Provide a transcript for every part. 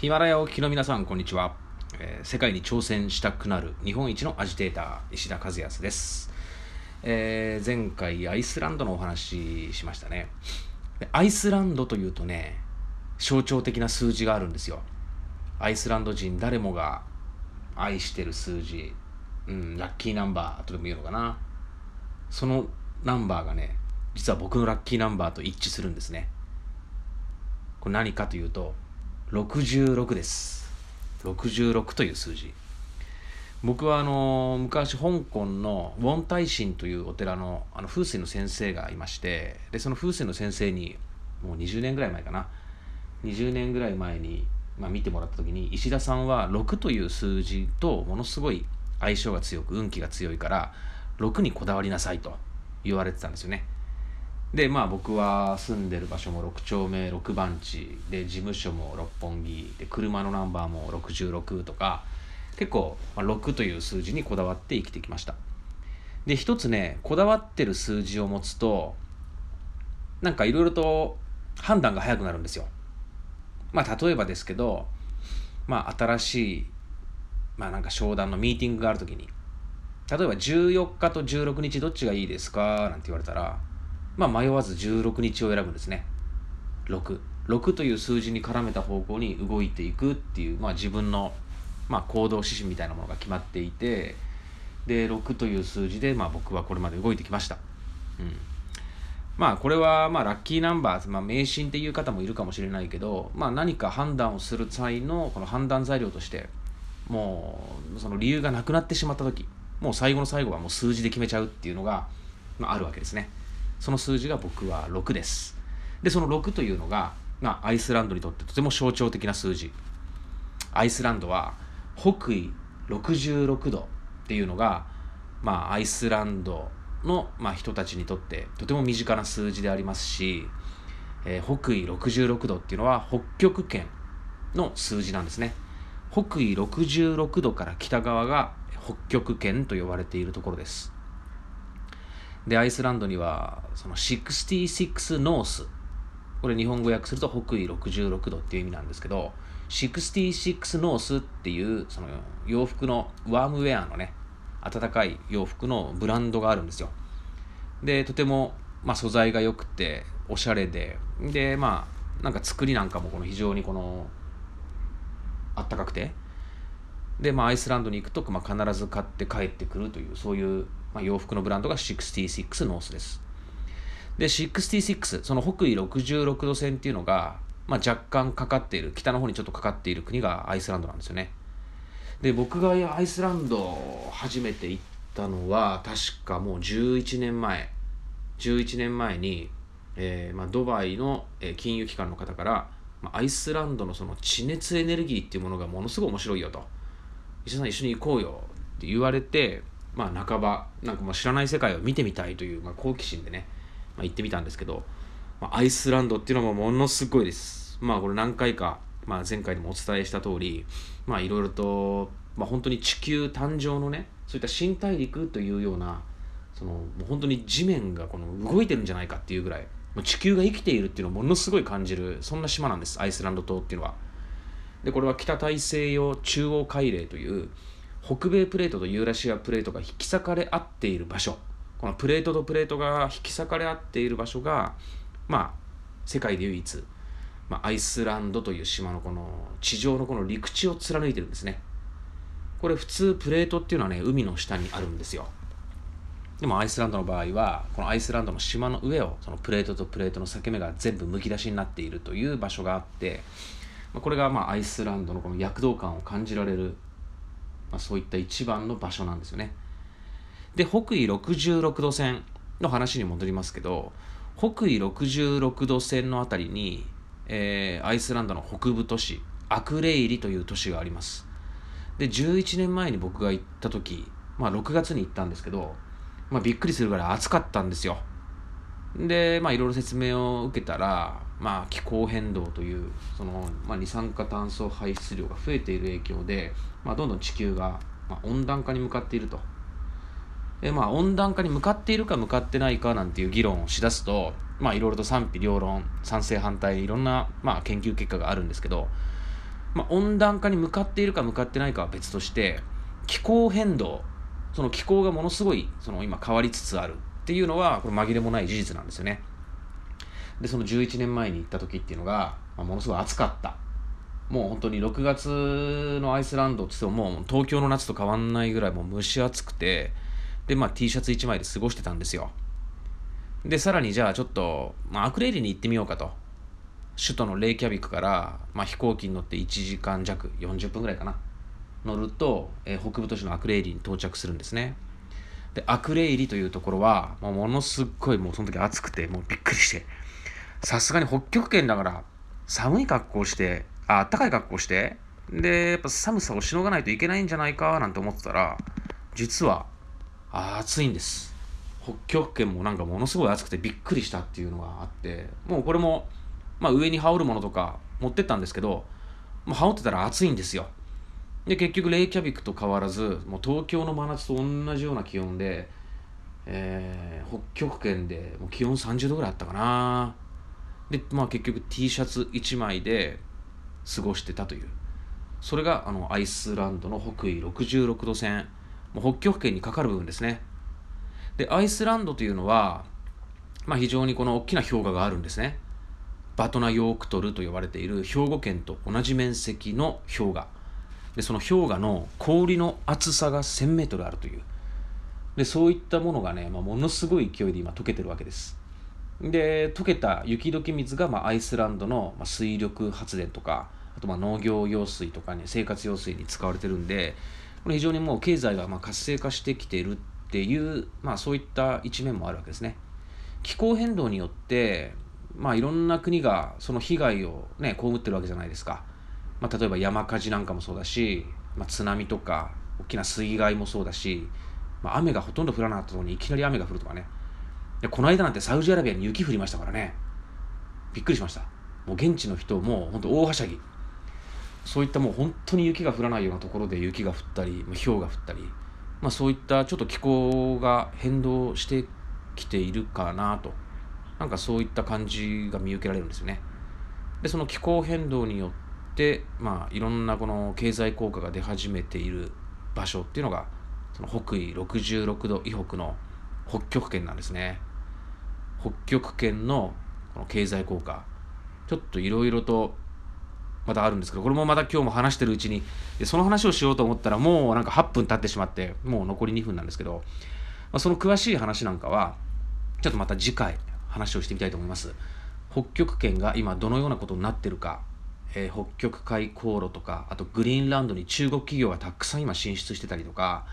ヒマラヤをお聞きの皆さん、こんにちは、えー、世界に挑戦したくなる日本一のアジテーター、石田和康です。えー、前回、アイスランドのお話しましたね。アイスランドというとね、象徴的な数字があるんですよ。アイスランド人誰もが愛してる数字、うん、ラッキーナンバーとでも言うのかな。そのナンバーがね、実は僕のラッキーナンバーと一致するんですね。これ何かというと、66です。66という数字。僕はあの昔香港のウォンタイシンというお寺のあの風水の先生がいましてでその風水の先生にもう20年ぐらい前かな。20年ぐらい前に、まあ、見てもらった時に石田さんは6という数字とものすごい相性が強く運気が強いから6にこだわりなさいと言われてたんですよね。でまあ僕は住んでる場所も6丁目6番地で事務所も六本木で車のナンバーも66とか結構、まあ、6という数字にこだわって生きてきました。で一つねこだわってる数字を持つとなんかいろいろと判断が早くなるんですよ。まあ例えばですけどまあ新しいまあなんか商談のミーティングがある時に例えば14日と16日どっちがいいですかなんて言われたらまあ、迷わず16日を選ぶんですね。6。6という数字に絡めた方向に動いていくっていう、まあ、自分の、まあ、行動指針みたいなものが決まっていて、で、6という数字で、まあ、僕はこれまで動いてきました。うん。まあ、これは、まあ、ラッキーナンバー、まあ、迷信っていう方もいるかもしれないけど、まあ、何か判断をする際のこの判断材料として、もう、その理由がなくなってしまった時、もう最後の最後はもう数字で決めちゃうっていうのが、まあ、あるわけですね。その数字が僕は6です。で、その6というのが、まあ、アイスランドにとってとても象徴的な数字。アイスランドは北緯66度っていうのが、まあ、アイスランドの、まあ、人たちにとってとても身近な数字でありますし、えー、北緯66度っていうのは北極圏の数字なんですね。北緯66度から北側が北極圏と呼ばれているところです。で、アイスランドには、その66ノース。これ日本語訳すると北緯66度っていう意味なんですけど、66ノースっていう、その洋服のワームウェアのね、暖かい洋服のブランドがあるんですよ。で、とても、まあ、素材が良くて、おしゃれで、で、まあ、なんか作りなんかもこの非常にこの、あったかくて、で、まあ、アイスランドに行くと、まあ、必ず買って帰ってくるという、そういうまあ、洋服のブランドが66ノースです。で、66、その北緯66度線っていうのが、まあ、若干かかっている、北の方にちょっとかかっている国がアイスランドなんですよね。で、僕がアイスランド初めて行ったのは、確かもう11年前、11年前に、えーまあ、ドバイの金融機関の方から、アイスランドのその地熱エネルギーっていうものがものすごい面白いよと。石田さん一緒に行こうよって言われて、まあ、半ばなんかもう知らない世界を見てみたいという、まあ、好奇心でね、まあ、行ってみたんですけど、まあ、アイスランドっていうのもものすごいです。まあこれ何回か、まあ、前回にもお伝えした通りまあいろいろと、まあ、本当に地球誕生のねそういった新大陸というようなそのもう本当に地面がこの動いてるんじゃないかっていうぐらいもう地球が生きているっていうのをものすごい感じるそんな島なんですアイスランド島っていうのは。でこれは北大西洋中央海嶺という北米プレートとユーラシアプレートが引き裂かれ合っている場所。このプレートとプレートが引き裂かれ合っている場所がまあ世界で唯一、まあ、アイスランドという島のこの地上のこの陸地を貫いてるんですね。これ普通プレートっていうのはね海の下にあるんですよ。でもアイスランドの場合はこのアイスランドの島の上をそのプレートとプレートの裂け目が全部むき出しになっているという場所があってまこれがまあアイスランドのこの躍動感を感じられるまあ、そういった一番の場所なんですよね。で、北緯66度線の話に戻りますけど、北緯66度線のあたりに、えー、アイスランドの北部都市、アクレイリという都市があります。で、11年前に僕が行った時、まあ6月に行ったんですけど、まあびっくりするぐらい暑かったんですよ。で、まあいろいろ説明を受けたら、まあ気候変動という、その、まあ二酸化炭素排出量が増えている影響で、まあどんどん地球が、まあ、温暖化に向かっていると。で、まあ温暖化に向かっているか向かってないかなんていう議論をしだすと、まあいろいろと賛否両論、賛成反対、いろんな、まあ研究結果があるんですけど、まあ、温暖化に向かっているか向かってないかは別として気候変動その気候がものすごいその今変わりつつあるっていうのはこれ紛れもない事実なんですよね。でその11年前に行った時っていうのが、まあ、ものすごい暑かった。もう本当に6月のアイスランドってってももう東京の夏と変わんないぐらいもう蒸し暑くてでまあ T シャツ1枚で過ごしてたんですよ。でさらにじゃあちょっと、まあ、アクレイリに行ってみようかと。首都のレイキャビクから、まあ、飛行機に乗って1時間弱40分ぐらいかな。乗ると、えー、北部都市のアクレイリに到着するんですね。でアクレイリというところは、まあ、ものすっごいもうその時暑くてもうびっくりして。さすがに北極圏だから寒い格好してあったかい格好してでやっぱ寒さをしのがないといけないんじゃないかなんて思ってたら実は暑いんです。北極圏もなんかものすごい暑くてびっくりしたっていうのがあってもうこれもまあ、上に羽織るものとか持ってったんですけど、まあ、羽織ってたら暑いんですよ。で結局レイキャビクと変わらずもう東京の真夏と同じような気温で、えー、北極圏でもう気温30度ぐらいあったかな。でまあ結局 T シャツ1枚で過ごしてたという。それがあのアイスランドの北緯66度線。もう北極圏にかかる部分ですね。でアイスランドというのは、まあ、非常にこの大きな氷河があるんですね。バトナヨークトルと呼ばれている兵庫県と同じ面積の氷河。でその氷河の氷の厚さが1000メートルあるという。でそういったものがね、まあ、ものすごい勢いで今溶けてるわけです。で溶けた雪解け水が、まあ、アイスランドの、まあ、水力発電とかあとまあ農業用水とかに生活用水に使われてるんでこれ非常にもう経済がまあ活性化してきているっていう、まあ、そういった一面もあるわけですね。気候変動によってまあ、いろんな国がその被害を、ね、被ってるわけじゃないですか、まあ、例えば山火事なんかもそうだし、まあ、津波とか大きな水害もそうだし、まあ、雨がほとんど降らなかったところにいきなり雨が降るとかね。でこの間なんてサウジアラビアに雪降りましたからね。びっくりしました。もう現地の人も本当大はしゃぎ。そういったもう本当に雪が降らないようなところで雪が降ったり氷が降ったり、まあ、そういったちょっと気候が変動してきているかなと。なんかそういった感じが見受けられるんですよね。でその気候変動によってまあいろんなこの経済効果が出始めている場所っていうのがその北緯66度以北の北極圏なんですね。北極圏のこの経済効果ちょっといろいろとまたあるんですけどこれもまた今日も話してるうちにその話をしようと思ったらもうなんか8分経ってしまってもう残り2分なんですけど、まあ、その詳しい話なんかはちょっとまた次回話をしてみたいと思います。北極圏が今どのようなことになってるか、えー、北極海航路とか、あとグリーンランドに中国企業がたくさん今進出してたりとか、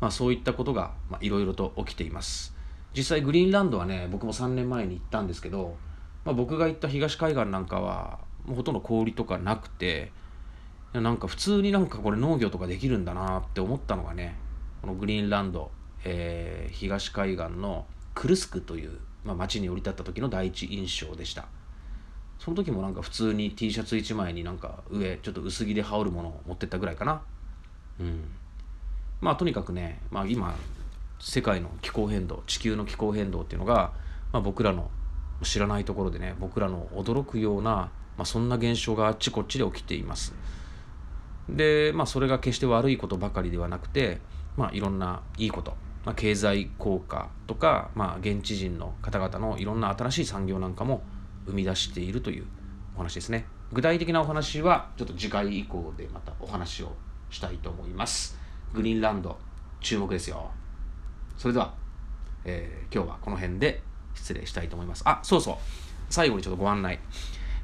まあ、そういったことがいろいろと起きています。実際グリーンランドはね、僕も3年前に行ったんですけど、まあ、僕が行った東海岸なんかはもうほとんど氷とかなくて、なんか普通になんかこれ農業とかできるんだなって思ったのがね、このグリーンランド、えー、東海岸のクルスクというまあ、街に降り立った時の第一印象でしたその時もなんか普通に T シャツ1枚になんか上ちょっと薄着で羽織るものを持ってったぐらいかな。うん。まあとにかくね、まあ、今世界の気候変動地球の気候変動っていうのが、まあ、僕らの知らないところでね僕らの驚くような、まあ、そんな現象があっちこっちで起きています。でまあそれが決して悪いことばかりではなくてまあいろんないいこと。まあ、経済効果とか、まあ、現地人の方々のいろんな新しい産業なんかも生み出しているというお話ですね。具体的なお話はちょっと次回以降でまたお話をしたいと思います。グリーンランド注目ですよ。それでは、えー、今日はこの辺で失礼したいと思います。あそうそう。最後にちょっとご案内。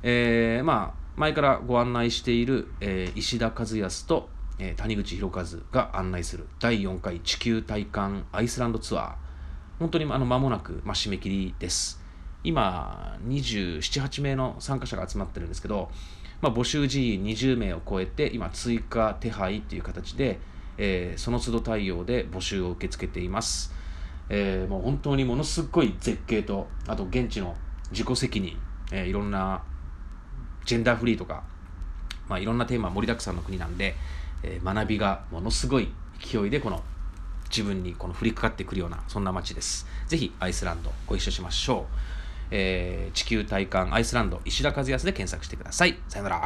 えー、まあ前からご案内している、えー、石田和康とえー、谷口博一が案内する第4回地球体感アイスランドツアー。本当にあの間もなく、まあ、締め切りです。今27、8名の参加者が集まってるんですけど、まあ、募集時20名を超えて今追加手配っていう形で、えー、その都度対応で募集を受け付けています、えー、もう本当にものすごい絶景とあと現地の自己責任、えー、いろんなジェンダーフリーとか、まあ、いろんなテーマ盛りだくさんの国なんで、えー、学びがものすごい勢いでこの自分にこの降りかかってくるようなそんな街です。ぜひアイスランドご一緒しましょう。えー、地球体感アイスランド石田和康で検索してください。さよなら。